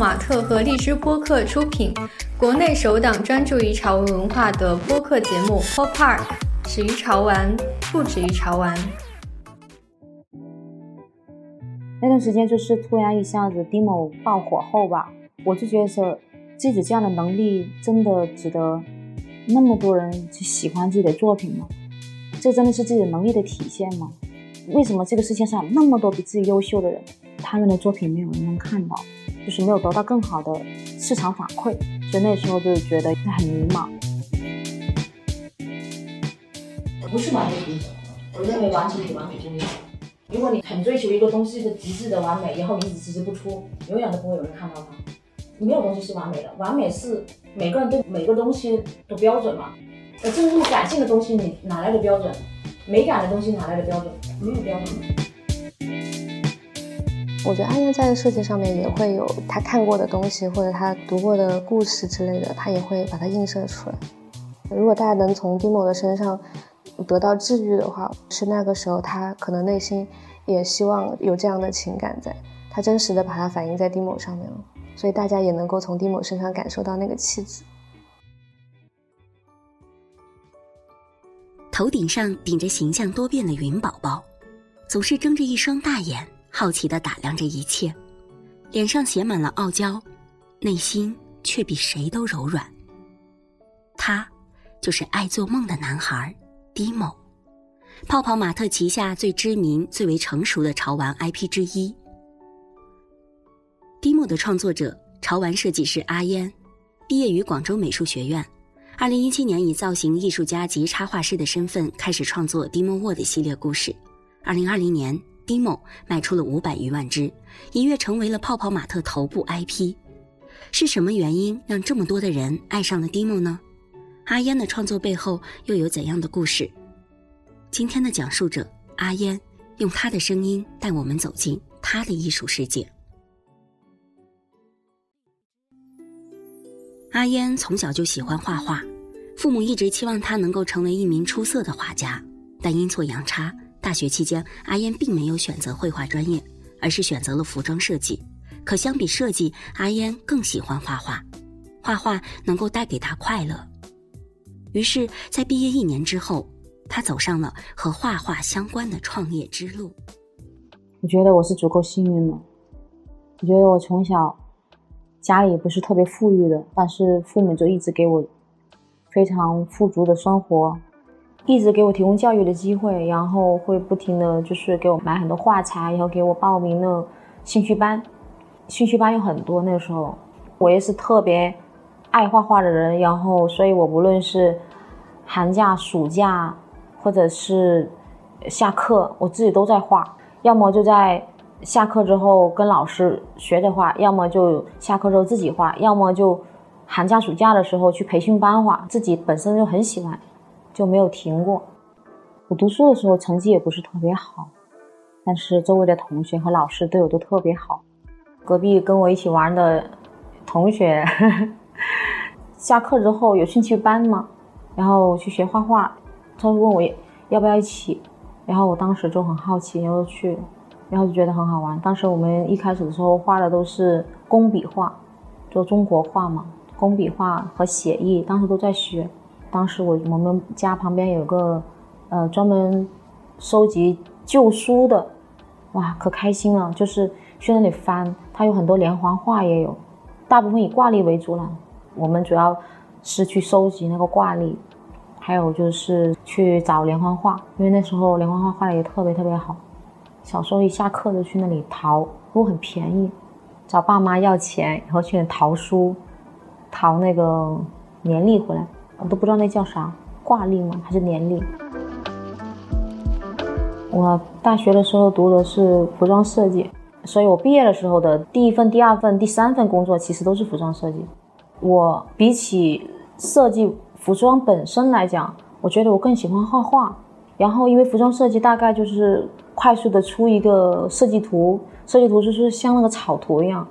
马特和荔枝播客出品，国内首档专注于潮文文化的播客节目《Pop Art》，始于潮玩，不止于潮玩。那段时间就是突然一下子 demo 爆火后吧，我就觉得自己这样的能力真的值得那么多人去喜欢自己的作品吗？这真的是自己的能力的体现吗？为什么这个世界上那么多比自己优秀的人，他们的作品没有人能看到，就是没有得到更好的市场反馈？所以那时候就觉得很迷茫。不是完美主义者，我认为完成比完美重要。如果你很追求一个东西的极致的完美，然后你一直迟迟不出，永远都不会有人看到它。没有东西是完美的，完美是每个人对每个东西的标准嘛。呃，这种感性的东西，你哪来的标准？美感的东西哪来的标准？没有标准。我觉得阿燕在设计上面也会有她看过的东西，或者她读过的故事之类的，她也会把它映射出来。如果大家能从 Dimo 的身上得到治愈的话，是那个时候他可能内心也希望有这样的情感在，他真实的把它反映在 Dimo 上面了，所以大家也能够从 Dimo 身上感受到那个气质。头顶上顶着形象多变的云宝宝，总是睁着一双大眼，好奇的打量着一切，脸上写满了傲娇，内心却比谁都柔软。他，就是爱做梦的男孩，d m o 泡泡玛特旗下最知名、最为成熟的潮玩 IP 之一。d m o 的创作者潮玩设计师阿烟，毕业于广州美术学院。二零一七年，以造型艺术家及插画师的身份开始创作《Dimo World》系列故事。二零二零年，《Dimo》卖出了五百余万只，一跃成为了泡泡玛特头部 IP。是什么原因让这么多的人爱上了 Dimo 呢？阿烟的创作背后又有怎样的故事？今天的讲述者阿烟，用他的声音带我们走进他的艺术世界。阿烟从小就喜欢画画，父母一直期望他能够成为一名出色的画家，但阴错阳差，大学期间阿烟并没有选择绘画专业，而是选择了服装设计。可相比设计，阿烟更喜欢画画，画画能够带给她快乐。于是，在毕业一年之后，他走上了和画画相关的创业之路。我觉得我是足够幸运的，我觉得我从小。家里不是特别富裕的，但是父母就一直给我非常富足的生活，一直给我提供教育的机会，然后会不停的就是给我买很多画材，然后给我报名了兴趣班，兴趣班有很多。那时候我也是特别爱画画的人，然后所以我无论是寒假、暑假或者是下课，我自己都在画，要么就在。下课之后跟老师学着画，要么就下课之后自己画，要么就寒假暑假的时候去培训班画。自己本身就很喜欢，就没有停过。我读书的时候成绩也不是特别好，但是周围的同学和老师对我都特别好。隔壁跟我一起玩的同学，下课之后有兴趣班吗？然后去学画画，他问我要不要一起，然后我当时就很好奇，然后去。然后就觉得很好玩。当时我们一开始的时候画的都是工笔画，就中国画嘛，工笔画和写意，当时都在学。当时我我们家旁边有个，呃，专门收集旧书的，哇，可开心了，就是去那里翻。它有很多连环画，也有，大部分以挂历为主了。我们主要是去收集那个挂历，还有就是去找连环画，因为那时候连环画画的也特别特别好。小时候一下课就去那里淘，不过很便宜，找爸妈要钱，然后去淘书，淘那个年历回来，我都不知道那叫啥，挂历吗？还是年历？我大学的时候读的是服装设计，所以我毕业的时候的第一份、第二份、第三份工作其实都是服装设计。我比起设计服装本身来讲，我觉得我更喜欢画画。然后因为服装设计大概就是。快速的出一个设计图，设计图就是像那个草图一样，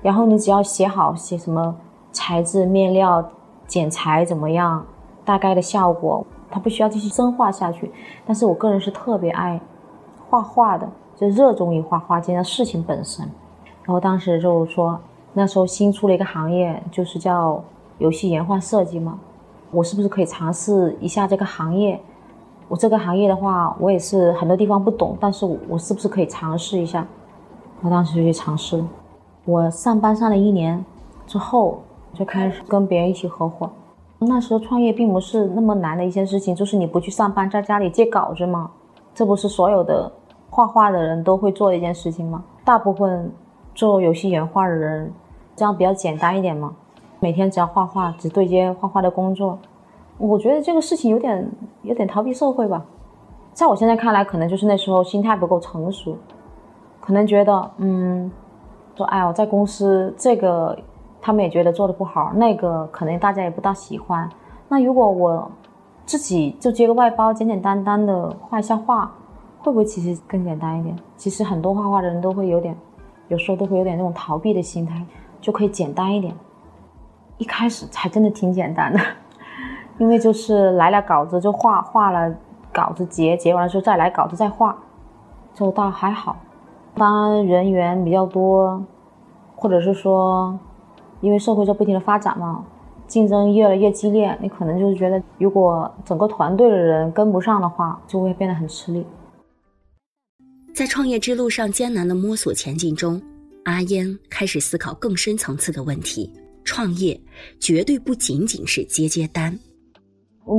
然后你只要写好，写什么材质、面料、剪裁怎么样，大概的效果，它不需要继续深化下去。但是我个人是特别爱画画的，就热衷于画画这件事情本身。然后当时就说，那时候新出了一个行业，就是叫游戏原画设计嘛。我是不是可以尝试一下这个行业？我这个行业的话，我也是很多地方不懂，但是我是不是可以尝试一下？我当时就去尝试。我上班上了一年之后，就开始跟别人一起合伙。那时候创业并不是那么难的一件事情，就是你不去上班，在家里接稿子嘛。这不是所有的画画的人都会做的一件事情吗？大部分做游戏原画的人，这样比较简单一点嘛。每天只要画画，只对接画画的工作。我觉得这个事情有点有点逃避社会吧。在我现在看来，可能就是那时候心态不够成熟，可能觉得嗯，说哎我在公司这个。他们也觉得做的不好，那个可能大家也不大喜欢。那如果我自己就接个外包，简简单单的画一下画，会不会其实更简单一点？其实很多画画的人都会有点，有时候都会有点那种逃避的心态，就可以简单一点。一开始才真的挺简单的，因为就是来了稿子就画，画了稿子结，结完了之后再来稿子再画，就倒还好。当人员比较多，或者是说。因为社会在不停的发展嘛，竞争越来越激烈，你可能就是觉得，如果整个团队的人跟不上的话，就会变得很吃力。在创业之路上艰难的摸索前进中，阿烟开始思考更深层次的问题：创业绝对不仅仅是接接单。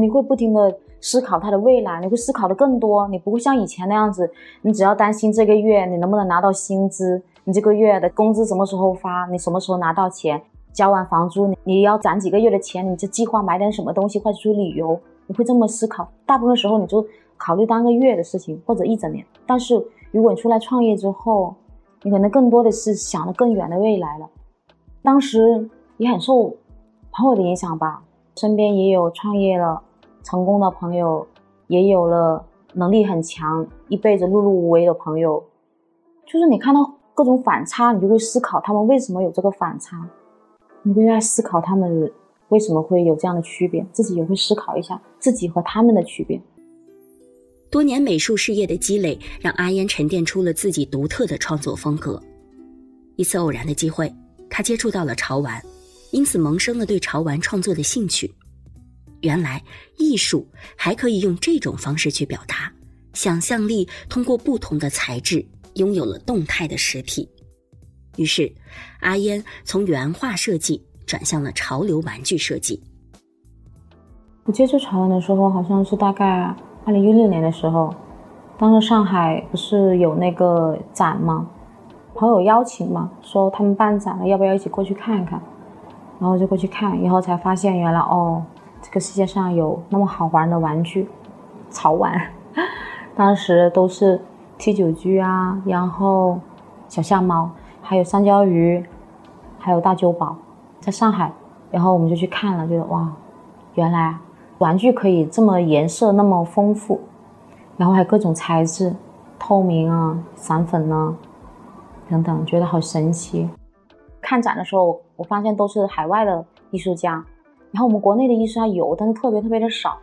你会不停的思考它的未来，你会思考的更多，你不会像以前那样子，你只要担心这个月你能不能拿到薪资。你这个月的工资什么时候发？你什么时候拿到钱？交完房租，你你要攒几个月的钱？你就计划买点什么东西或者出去旅游？你会这么思考？大部分时候你就考虑当个月的事情或者一整年。但是如果你出来创业之后，你可能更多的是想的更远的未来了。当时也很受朋友的影响吧，身边也有创业了成功的朋友，也有了能力很强、一辈子碌碌无为的朋友，就是你看到。各种反差，你就会思考他们为什么有这个反差，你会在思考他们为什么会有这样的区别，自己也会思考一下自己和他们的区别。多年美术事业的积累，让阿烟沉淀出了自己独特的创作风格。一次偶然的机会，他接触到了潮玩，因此萌生了对潮玩创作的兴趣。原来艺术还可以用这种方式去表达，想象力通过不同的材质。拥有了动态的实体，于是阿烟从原画设计转向了潮流玩具设计。我接触潮玩的时候，好像是大概二零一六年的时候，当时上海不是有那个展吗？朋友邀请嘛，说他们办展了，要不要一起过去看一看？然后就过去看，以后才发现原来哦，这个世界上有那么好玩的玩具，潮玩，当时都是。T 九居啊，然后小象猫，还有三焦鱼，还有大酒堡，在上海，然后我们就去看了，觉得哇，原来玩具可以这么颜色那么丰富，然后还有各种材质，透明啊、散粉啊等等，觉得好神奇。看展的时候，我发现都是海外的艺术家，然后我们国内的艺术家有，但是特别特别的少。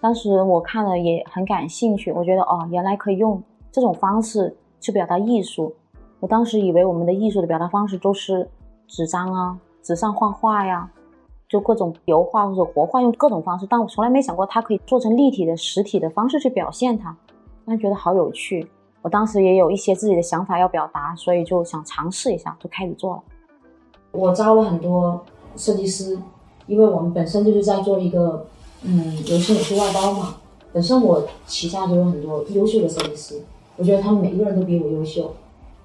当时我看了也很感兴趣，我觉得哦，原来可以用。这种方式去表达艺术，我当时以为我们的艺术的表达方式都是纸张啊，纸上画画呀，就各种油画或者国画，用各种方式。但我从来没想过它可以做成立体的实体的方式去表现它，但觉得好有趣。我当时也有一些自己的想法要表达，所以就想尝试一下，就开始做了。我招了很多设计师，因为我们本身就是在做一个嗯游戏美术外包嘛，本身我旗下就有很多优秀的设计师。我觉得他们每一个人都比我优秀，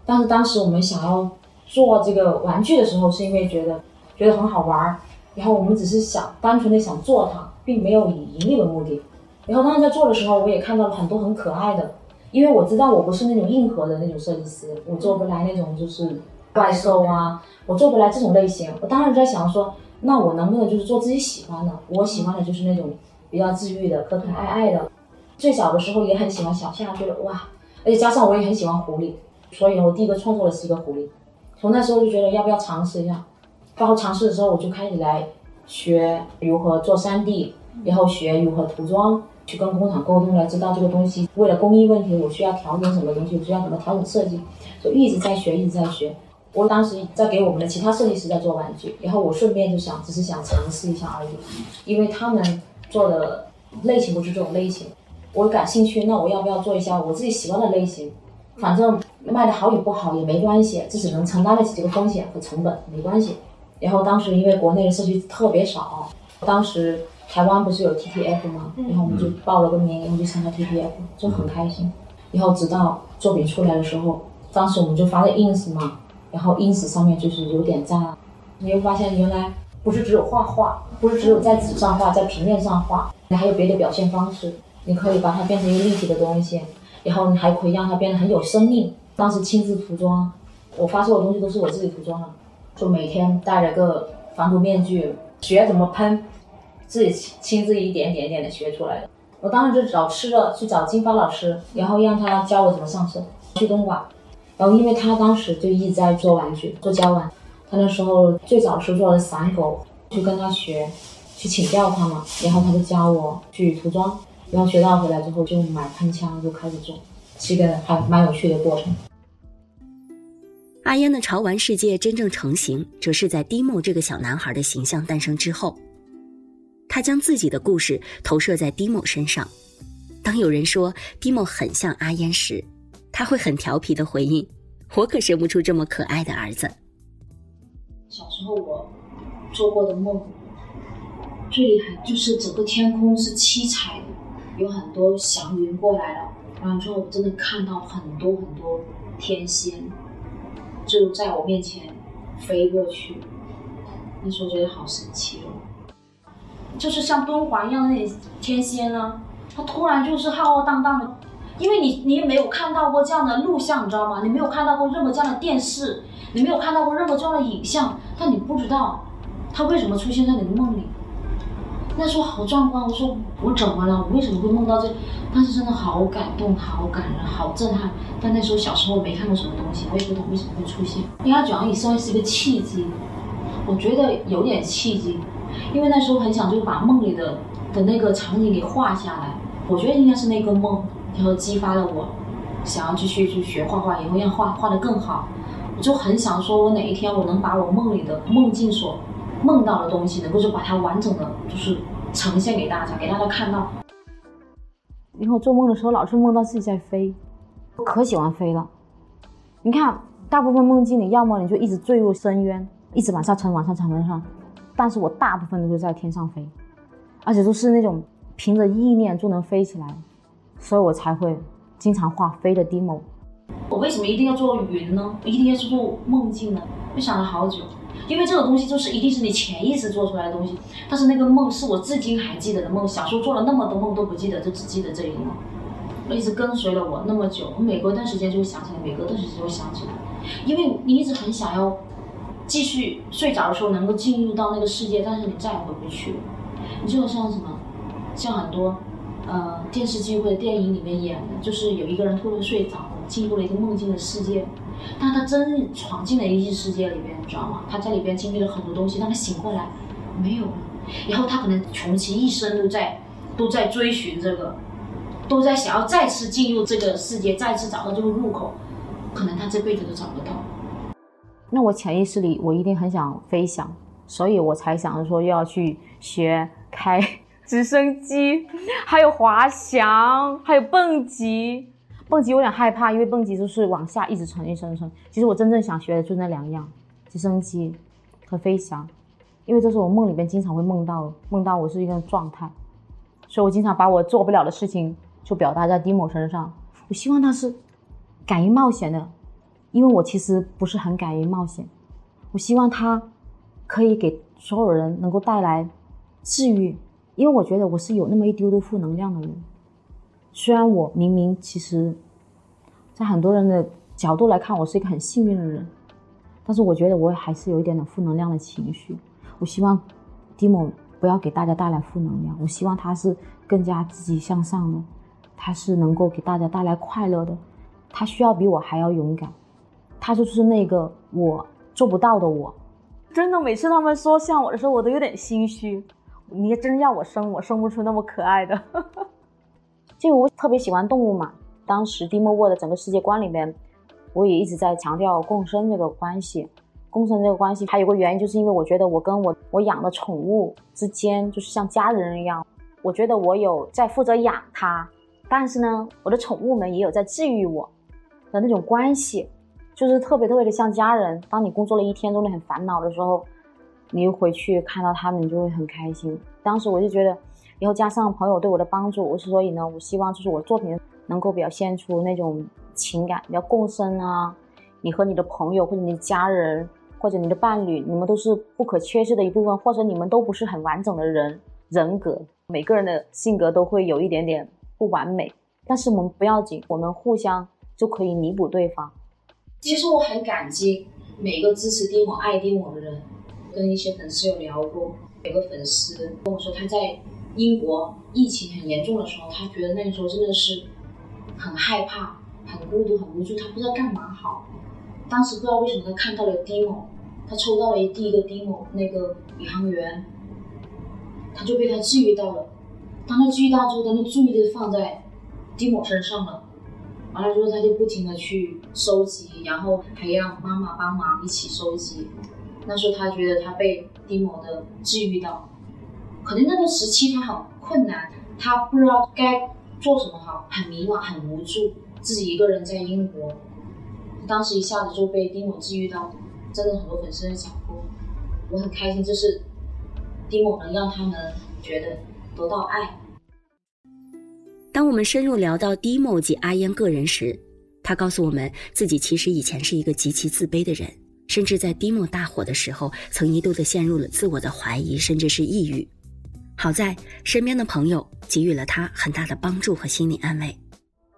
但是当时我们想要做这个玩具的时候，是因为觉得觉得很好玩儿，然后我们只是想单纯的想做它，并没有以盈利为目的。然后当时在做的时候，我也看到了很多很可爱的，因为我知道我不是那种硬核的那种设计师，我做不来那种就是怪兽啊，我做不来这种类型。我当时在想说，那我能不能就是做自己喜欢的？我喜欢的就是那种比较治愈的、可可爱爱的。最小的时候也很喜欢小象，觉得哇。而且加上我也很喜欢狐狸，所以，我第一个创作的是一个狐狸。从那时候就觉得要不要尝试一下，然后尝试的时候我就开始来学如何做 3D，然后学如何涂装，去跟工厂沟通，来知道这个东西为了工艺问题我需要调整什么东西，我需要怎么调整设计，就一直在学，一直在学。我当时在给我们的其他设计师在做玩具，然后我顺便就想，只是想尝试一下而已，因为他们做的类型不是这种类型，我感兴趣，那我要不要做一下我自己喜欢的类型？反正卖的好与不好也没关系，自己能承担得起这个风险和成本，没关系。然后当时因为国内的社区特别少，当时台湾不是有 TTF 吗？然后我们就报了个名，然后就参加 TTF，就很开心。然后直到作品出来的时候，当时我们就发在 ins 嘛，然后 ins 上面就是有点赞，你会发现原来不是只有画画，不是只有在纸上画，在平面上画，你还有别的表现方式，你可以把它变成一个立体的东西，然后你还可以让它变得很有生命。当时亲自涂装，我发售的东西都是我自己涂装的，就每天戴着个防毒面具，学怎么喷，自己亲自一点点点的学出来的。我当时就找吃的，去找金发老师，然后让他教我怎么上色。去东莞，然后因为他当时就一直在做玩具，做胶玩。他那时候最早是做的散狗，去跟他学，去请教他嘛。然后他就教我去涂装，然后学到回来之后就买喷枪，就开始做，是一个还蛮有趣的过程。阿烟的潮玩世界真正成型，则是在 Dimo 这个小男孩的形象诞生之后。他将自己的故事投射在 Dimo 身上。当有人说 Dimo 很像阿烟时，他会很调皮的回应：“我可生不出这么可爱的儿子。”小时候我做过的梦最厉害，就是整个天空是七彩的，有很多祥云过来了，完了之后我真的看到很多很多天仙就在我面前飞过去，那时候觉得好神奇哦。就是像敦煌一样的那天仙呢，他突然就是浩浩荡荡的，因为你你也没有看到过这样的录像，你知道吗？你没有看到过任何这样的电视，你没有看到过任何这样的影像，但你不知道他为什么出现在你的梦里。那时候好壮观，我说我怎么了？我为什么会梦到这？当时真的好感动，好感人，好震撼。但那时候小时候没看过什么东西，我也不懂为什么会出现。应该讲也算是一个契机，我觉得有点契机。因为那时候很想就把梦里的的那个场景给画下来，我觉得应该是那个梦，然后激发了我想要继续去学画画，以后让画画的更好。我就很想说，我哪一天我能把我梦里的梦境所梦到的东西，能够就把它完整的就是呈现给大家，给大家看到。因为我做梦的时候老是梦到自己在飞，我可喜欢飞了。你看，大部分梦境里，要么你就一直坠入深渊，一直往下沉，往下沉，往上。但是我大部分都是在天上飞，而且都是那种凭着意念就能飞起来，所以我才会经常画飞的 demo。我为什么一定要做云呢？我一定要去做梦境呢？我想了好久，因为这个东西就是一定是你潜意识做出来的东西。但是那个梦是我至今还记得的梦，小时候做了那么多梦都不记得，就只记得这一个梦，我一直跟随了我那么久。我每隔一段时间就会想起来，每隔一段时间就会想起来，因为你一直很想要。继续睡着的时候能够进入到那个世界，但是你再也回不去了。你就像什么，像很多呃电视剧或者电影里面演的，就是有一个人突然睡着了，进入了一个梦境的世界，但他真闯进了一个世界里边，你知道吗？他在里边经历了很多东西，当他醒过来没有了，然后他可能穷其一生都在都在追寻这个，都在想要再次进入这个世界，再次找到这个入口，可能他这辈子都找不到。那我潜意识里，我一定很想飞翔，所以我才想着说要去学开直升机，还有滑翔，还有蹦极。蹦极有点害怕，因为蹦极就是往下一直沉，一直沉。其实我真正想学的就那两样：直升机和飞翔，因为这是我梦里边经常会梦到，梦到我是一个状态，所以我经常把我做不了的事情就表达在 Dimo 身上。我希望他是敢于冒险的。因为我其实不是很敢于冒险，我希望他可以给所有人能够带来治愈，因为我觉得我是有那么一丢丢负能量的人。虽然我明明其实，在很多人的角度来看，我是一个很幸运的人，但是我觉得我还是有一点点负能量的情绪。我希望 Dimo 不要给大家带来负能量，我希望他是更加积极向上的，他是能够给大家带来快乐的，他需要比我还要勇敢。他就是那个我做不到的我，真的每次他们说像我的时候，我都有点心虚。你真要我生，我生不出那么可爱的。就我特别喜欢动物嘛，当时 Demo World 整个世界观里面，我也一直在强调共生这个关系。共生这个关系还有个原因，就是因为我觉得我跟我我养的宠物之间就是像家人一样。我觉得我有在负责养它，但是呢，我的宠物们也有在治愈我的那种关系，就是特别特别的像家人。当你工作了一天，真的很烦恼的时候，你又回去看到他们，你就会很开心。当时我就觉得，然后加上朋友对我的帮助，我所以呢，我希望就是我作品能够表现出那种情感，比较共生啊。你和你的朋友或者你的家人。或者你的伴侣，你们都是不可缺失的一部分，或者你们都不是很完整的人人格，每个人的性格都会有一点点不完美，但是我们不要紧，我们互相就可以弥补对方。其实我很感激每个支持丁某、爱丁某的人，跟一些粉丝有聊过，有个粉丝跟我说他在英国疫情很严重的时候，他觉得那个时候真的是很害怕、很孤独、很无助，他不知道干嘛好。当时不知道为什么他看到了 Dimo，他抽到了第一个 Dimo 那个宇航员，他就被他治愈到了。当他治愈到之后，他的注意力放在 Dimo 身上了。完了之后，他就不停的去收集，然后还让妈妈帮忙一起收集。那时候他觉得他被 Dimo 的治愈到，可能那个时期他很困难，他不知道该做什么好，很迷茫，很无助，自己一个人在英国。当时一下子就被丁某治愈到，真的很多粉丝在讲过，我很开心，就是丁某能让他们觉得得到爱。当我们深入聊到 Dimo 及阿嫣个人时，他告诉我们自己其实以前是一个极其自卑的人，甚至在 Dimo 大火的时候，曾一度的陷入了自我的怀疑，甚至是抑郁。好在身边的朋友给予了他很大的帮助和心理安慰。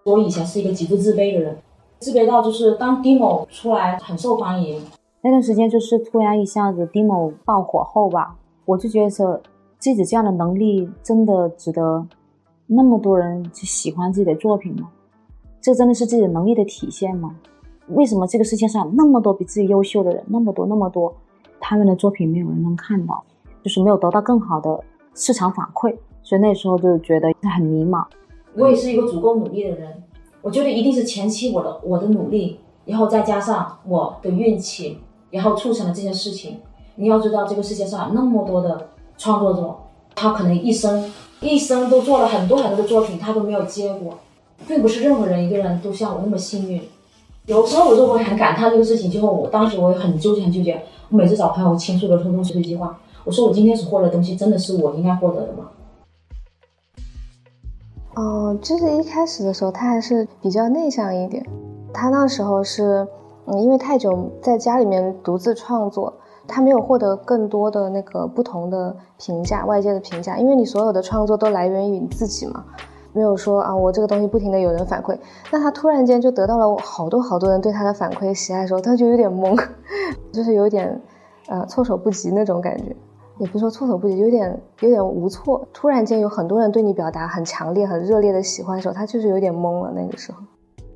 我以前是一个极度自卑的人。自卑到就是当 Demo 出来很受欢迎，那段时间就是突然一下子 Demo 爆火后吧，我就觉得自己这样的能力真的值得那么多人去喜欢自己的作品吗？这真的是自己的能力的体现吗？为什么这个世界上那么多比自己优秀的人，那么多那么多，他们的作品没有人能看到，就是没有得到更好的市场反馈，所以那时候就觉得很迷茫。我也是一个足够努力的人。我觉得一定是前期我的我的努力，然后再加上我的运气，然后促成了这件事情。你要知道，这个世界上那么多的创作者，他可能一生一生都做了很多很多的作品，他都没有结果，并不是任何人一个人都像我那么幸运。有时候我就会很感叹这个事情。之后我当时我也很纠结很纠结。我每次找朋友倾诉的时候都是这句话：我说我今天所获得的东西，真的是我应该获得的吗？哦，就是一开始的时候，他还是比较内向一点。他那时候是，嗯，因为太久在家里面独自创作，他没有获得更多的那个不同的评价，外界的评价。因为你所有的创作都来源于你自己嘛，没有说啊，我这个东西不停的有人反馈。那他突然间就得到了好多好多人对他的反馈喜爱的时候，他就有点懵，就是有点，呃，措手不及那种感觉。也不是说措手不及，有点有点无措。突然间有很多人对你表达很强烈、很热烈的喜欢的时候，他就是有点懵了。那个时候，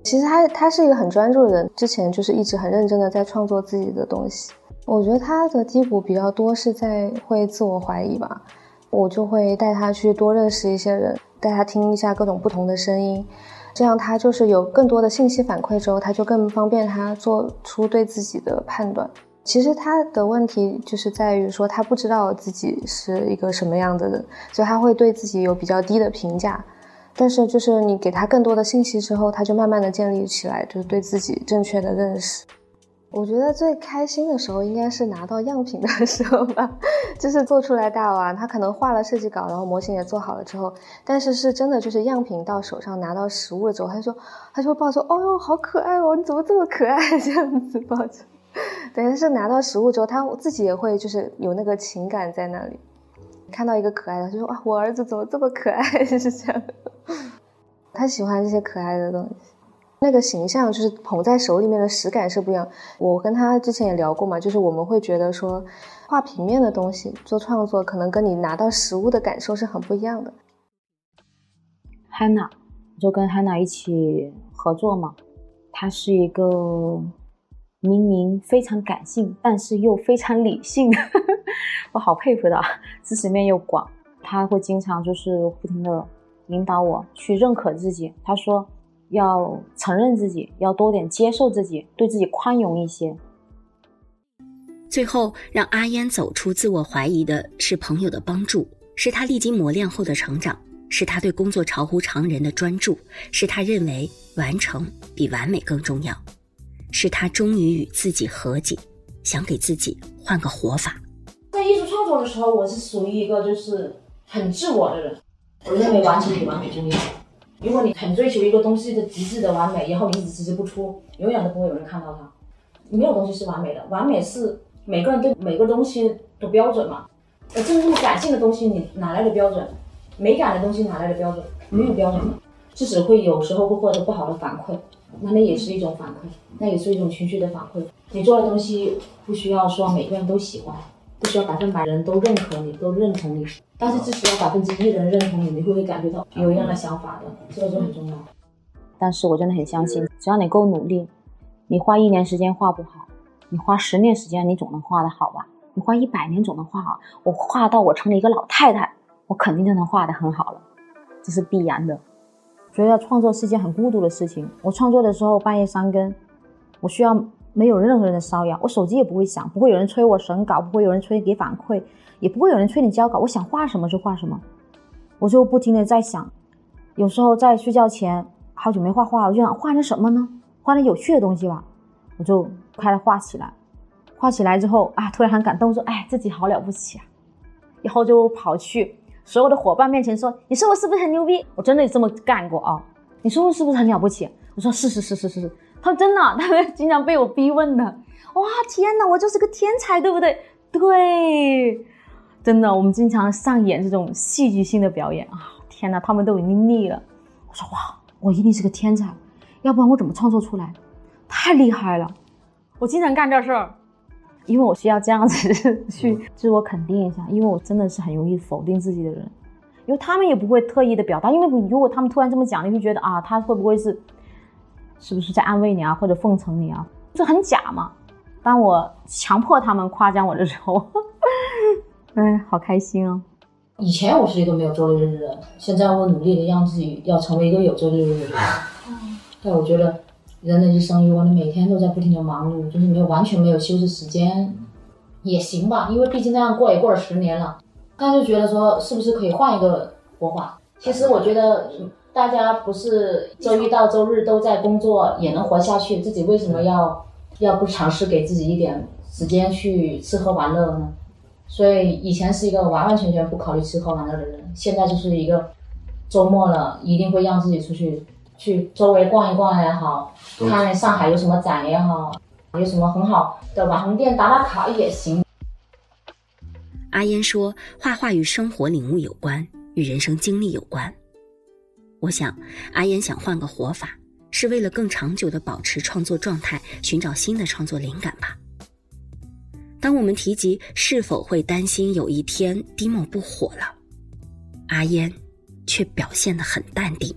其实他他是一个很专注的人，之前就是一直很认真的在创作自己的东西。我觉得他的低谷比较多是在会自我怀疑吧。我就会带他去多认识一些人，带他听一下各种不同的声音，这样他就是有更多的信息反馈之后，他就更方便他做出对自己的判断。其实他的问题就是在于说，他不知道自己是一个什么样的人，所以他会对自己有比较低的评价。但是，就是你给他更多的信息之后，他就慢慢的建立起来，就是对自己正确的认识。我觉得最开心的时候应该是拿到样品的时候吧，就是做出来大娃，他可能画了设计稿，然后模型也做好了之后，但是是真的就是样品到手上拿到实物了之后，他说，他就会抱说，哦哟，好可爱哦，你怎么这么可爱？这样子抱着。等于是拿到实物之后，他自己也会就是有那个情感在那里，看到一个可爱的，就说哇，我儿子怎么这么可爱？是这样的，他喜欢这些可爱的东西，那个形象就是捧在手里面的实感是不一样。我跟他之前也聊过嘛，就是我们会觉得说，画平面的东西做创作，可能跟你拿到实物的感受是很不一样的。Hanna，就跟 Hanna 一起合作嘛，他是一个。明明非常感性，但是又非常理性，我好佩服的，知识面又广。他会经常就是不停的引导我去认可自己。他说：“要承认自己，要多点接受自己，对自己宽容一些。最后，让阿烟走出自我怀疑的是朋友的帮助，是他历经磨练后的成长，是他对工作超乎常人的专注，是他认为完成比完美更重要，是他终于与自己和解，想给自己换个活法。在艺术创作的时候，我是属于一个就是很自我的人，我认为完成比完美重要。如果你很追求一个东西的极致的完美，然后你一直迟迟不出，永远都不会有人看到它。没有东西是完美的，完美是每个人对每个东西的标准嘛。呃，这么感性的东西，你哪来的标准？美感的东西哪来的标准？没有标准的，是只会有时候会获得不好的反馈，那那也是一种反馈，那也是一种情绪的反馈。你做的东西不需要说每个人都喜欢，不需要百分百人都认可你，都认同你。但是，只需要百分之一的人认同你，你会不会感觉到有一样的想法的？这个就很重要。但是我真的很相信，只要你够努力，你花一年时间画不好，你花十年时间你总能画得好吧？你花一百年总能画好。我画到我成了一个老太太，我肯定就能画得很好了，这是必然的。觉得创作是件很孤独的事情。我创作的时候半夜三更，我需要没有任何人的骚扰，我手机也不会响，不会有人催我审稿，不会有人催给反馈。也不会有人催你交稿，我想画什么就画什么，我就不停的在想，有时候在睡觉前，好久没画画，我就想画点什么呢？画点有趣的东西吧，我就开始画起来，画起来之后啊，突然很感动，说哎自己好了不起啊，以后就跑去所有的伙伴面前说，你说我是不是很牛逼？我真的这么干过啊，你说我是不是很了不起？我说是是是是是是，他说真的，他们经常被我逼问的，哇天哪，我就是个天才，对不对？对。真的，我们经常上演这种戏剧性的表演啊！天哪，他们都已经腻了。我说哇，我一定是个天才，要不然我怎么创作出来？太厉害了！我经常干这事儿，因为我需要这样子 去自我肯定一下，因为我真的是很容易否定自己的人，因为他们也不会特意的表达，因为你如果他们突然这么讲，你会觉得啊，他会不会是是不是在安慰你啊，或者奉承你啊？这很假嘛。当我强迫他们夸奖我的时候。哎，好开心哦！以前我是一个没有周六日的人，现在我努力的让自己要成为一个有周六日的人。但我觉得人的一生，如果你每天都在不停的忙碌，就是没有完全没有休息时间，也行吧，因为毕竟那样过也过了十年了。他就觉得说，是不是可以换一个活法？其实我觉得大家不是周一到周日都在工作也能活下去，自己为什么要要不尝试给自己一点时间去吃喝玩乐呢？所以以前是一个完完全全不考虑吃喝玩乐的人，现在就是一个周末了一定会让自己出去去周围逛一逛也好，看上海有什么展也好，有什么很好的网红店打打卡也行。阿烟说，画画与生活领悟有关，与人生经历有关。我想，阿烟想换个活法，是为了更长久的保持创作状态，寻找新的创作灵感吧。当我们提及是否会担心有一天 Dimo 不火了，阿烟却表现得很淡定，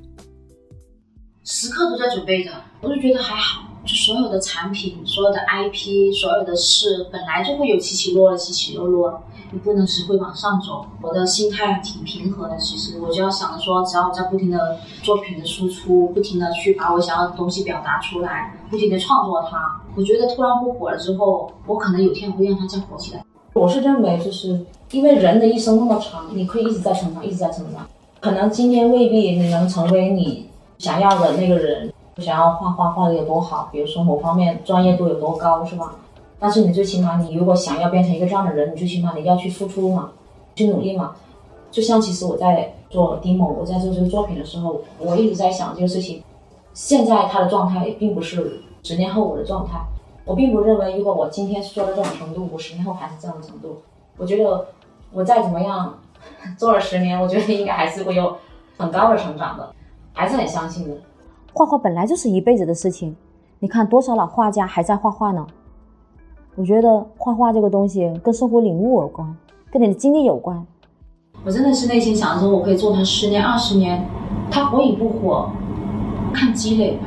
时刻都在准备着。我就觉得还好，就所有的产品、所有的 IP、所有的事，本来就会有起起落落、起起落落。你不能只会往上走。我的心态挺平和的，其实我就要想着说，只要我在不停的作品的输出，不停的去把我想要的东西表达出来，不停的创作它。我觉得突然不火了之后，我可能有天会让它再火起来。我是认为，就是因为人的一生那么长，你可以一直在成长，一直在成长。可能今天未必你能成为你想要的那个人，想要画画画的有多好，比如说某方面专业度有多高，是吧？但是你最起码，你如果想要变成一个这样的人，你最起码你要去付出嘛，去努力嘛。就像其实我在做 demo，我在做这个作品的时候，我一直在想这个事情。现在他的状态并不是十年后我的状态。我并不认为，如果我今天是做到这种程度，我十年后还是这样的程度。我觉得我再怎么样做了十年，我觉得应该还是会有很高的成长的，还是很相信的。画画本来就是一辈子的事情，你看多少老画家还在画画呢？我觉得画画这个东西跟生活领悟有关，跟你的经历有关。我真的是内心想着，我可以做它十年、二十年，它火与不火，看积累吧。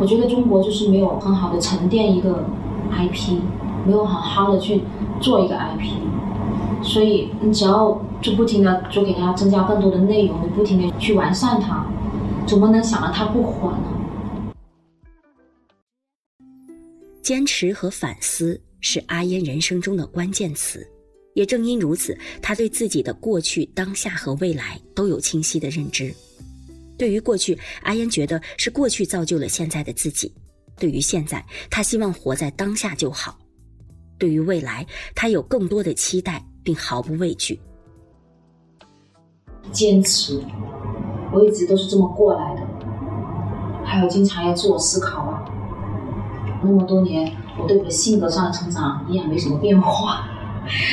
我觉得中国就是没有很好的沉淀一个 IP，没有好好的去做一个 IP，所以你只要就不停的就给它增加更多的内容，你不停的去完善它，怎么能想到他不火呢？坚持和反思是阿嫣人生中的关键词。也正因如此，他对自己的过去、当下和未来都有清晰的认知。对于过去，阿嫣觉得是过去造就了现在的自己；对于现在，他希望活在当下就好；对于未来，他有更多的期待，并毫不畏惧。坚持，我一直都是这么过来的。还有，经常要自我思考啊。那么多年，我对我的性格上的成长依然没什么变化。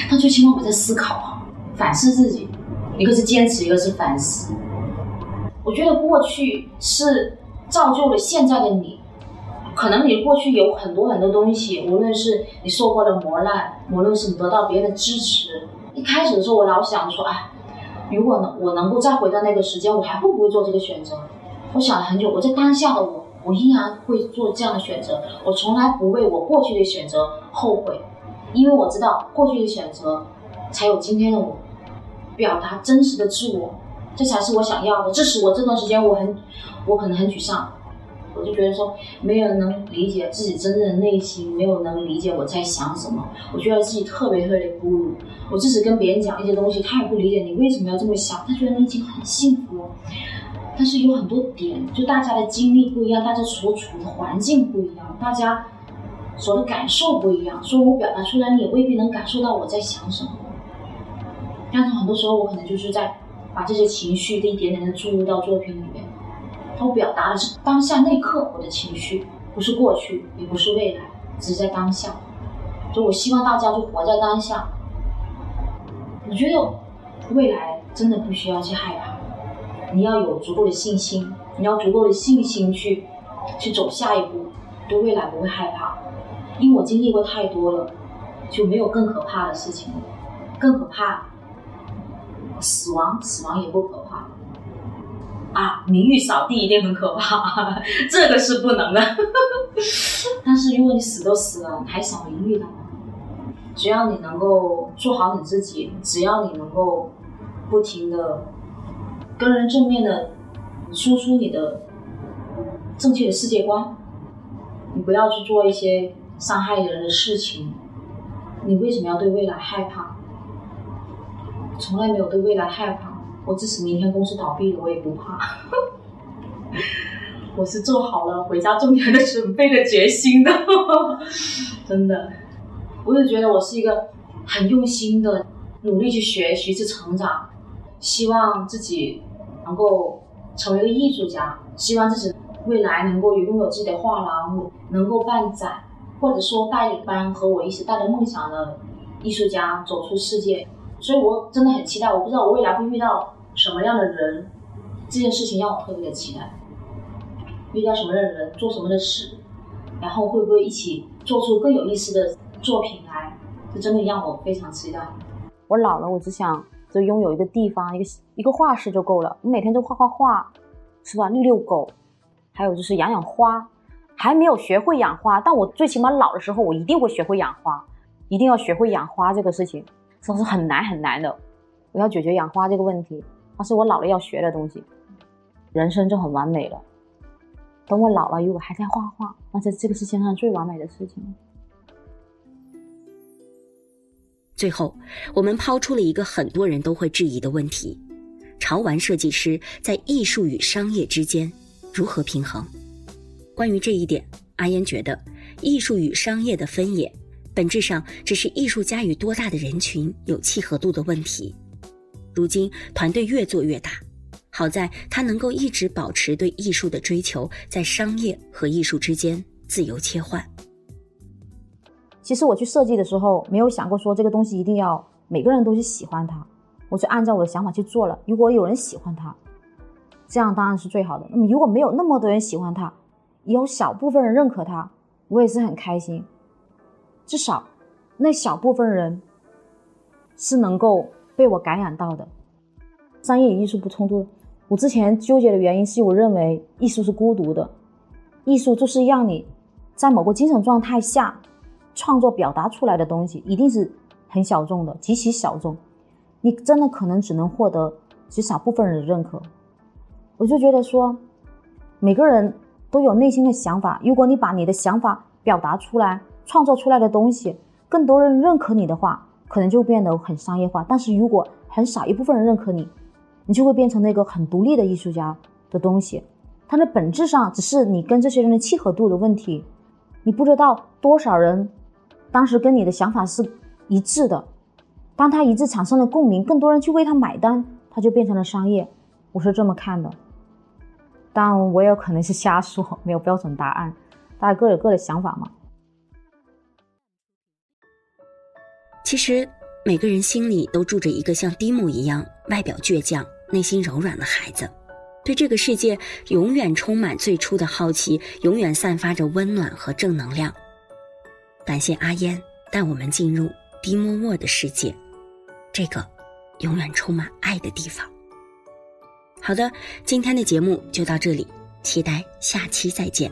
但最起码我在思考啊，反思自己，一个是坚持，一个是反思。我觉得过去是造就了现在的你，可能你过去有很多很多东西，无论是你受过的磨难，无论是你得到别人的支持。一开始的时候，我老想说，哎，如果能我能够再回到那个时间，我还会不会做这个选择？我想了很久，我在当下的我，我依然会做这样的选择，我从来不为我过去的选择后悔。因为我知道过去的选择，才有今天的我，表达真实的自我，这才是我想要的。这使我这段时间我很，我可能很沮丧，我就觉得说没有人能理解自己真正的内心，没有能理解我在想什么，我觉得自己特别特别的孤独。我即使跟别人讲一些东西，他也不理解你为什么要这么想，他觉得你已经很幸福了。但是有很多点，就大家的经历不一样，大家所处的环境不一样，大家。所的感受不一样，所以我表达出来，你也未必能感受到我在想什么。但是很多时候，我可能就是在把这些情绪一点点的注入到作品里面。我表达的是当下那一刻我的情绪，不是过去，也不是未来，只是在当下。所以我希望大家就活在当下。我觉得未来真的不需要去害怕，你要有足够的信心，你要足够的信心去去走下一步，对未来不会害怕。因为我经历过太多了，就没有更可怕的事情了。更可怕，死亡，死亡也不可怕。啊，名誉扫地一定很可怕，这个是不能的。但是如果你死都死了，还扫名誉的？只要你能够做好你自己，只要你能够不停的跟人正面的输出你的正确的世界观，你不要去做一些。伤害人的事情，你为什么要对未来害怕？从来没有对未来害怕，我即使明天公司倒闭了，我也不怕。我是做好了回家种田的准备的决心的，真的。我就觉得我是一个很用心的，努力去学习去成长，希望自己能够成为一个艺术家，希望自己未来能够拥有自己的画廊，能够办展。或者说带领班和我一起带着梦想的艺术家走出世界，所以我真的很期待。我不知道我未来会遇到什么样的人，这件事情让我特别的期待。遇到什么样的人，做什么的事，然后会不会一起做出更有意思的作品来，这真的让我非常期待。我老了，我只想就拥有一个地方，一个一个画室就够了。我每天都画画画，是吧？遛遛狗，还有就是养养花。还没有学会养花，但我最起码老的时候，我一定会学会养花，一定要学会养花这个事情，这是很难很难的。我要解决养花这个问题，那是我老了要学的东西。人生就很完美了。等我老了，如果还在画画，那是这个世界上最完美的事情。最后，我们抛出了一个很多人都会质疑的问题：潮玩设计师在艺术与商业之间如何平衡？关于这一点，阿烟觉得，艺术与商业的分野，本质上只是艺术家与多大的人群有契合度的问题。如今团队越做越大，好在他能够一直保持对艺术的追求，在商业和艺术之间自由切换。其实我去设计的时候，没有想过说这个东西一定要每个人都去喜欢它，我就按照我的想法去做了。如果有人喜欢它，这样当然是最好的。那么如果没有那么多人喜欢它，也有小部分人认可它，我也是很开心。至少，那小部分人是能够被我感染到的。商业与艺术不冲突。我之前纠结的原因是我认为艺术是孤独的，艺术就是让你在某个精神状态下创作表达出来的东西，一定是很小众的，极其小众。你真的可能只能获得极少部分人的认可。我就觉得说，每个人。都有内心的想法。如果你把你的想法表达出来、创作出来的东西，更多人认可你的话，可能就变得很商业化。但是如果很少一部分人认可你，你就会变成那个很独立的艺术家的东西。它的本质上只是你跟这些人的契合度的问题。你不知道多少人当时跟你的想法是一致的，当他一致产生了共鸣，更多人去为他买单，他就变成了商业。我是这么看的，但我也可能是瞎说，没有标准答案，大家各有各的想法嘛。其实每个人心里都住着一个像蒂姆一样外表倔强、内心柔软的孩子，对这个世界永远充满最初的好奇，永远散发着温暖和正能量。感谢阿烟带我们进入蒂莫沃的世界，这个永远充满爱的地方。好的，今天的节目就到这里，期待下期再见。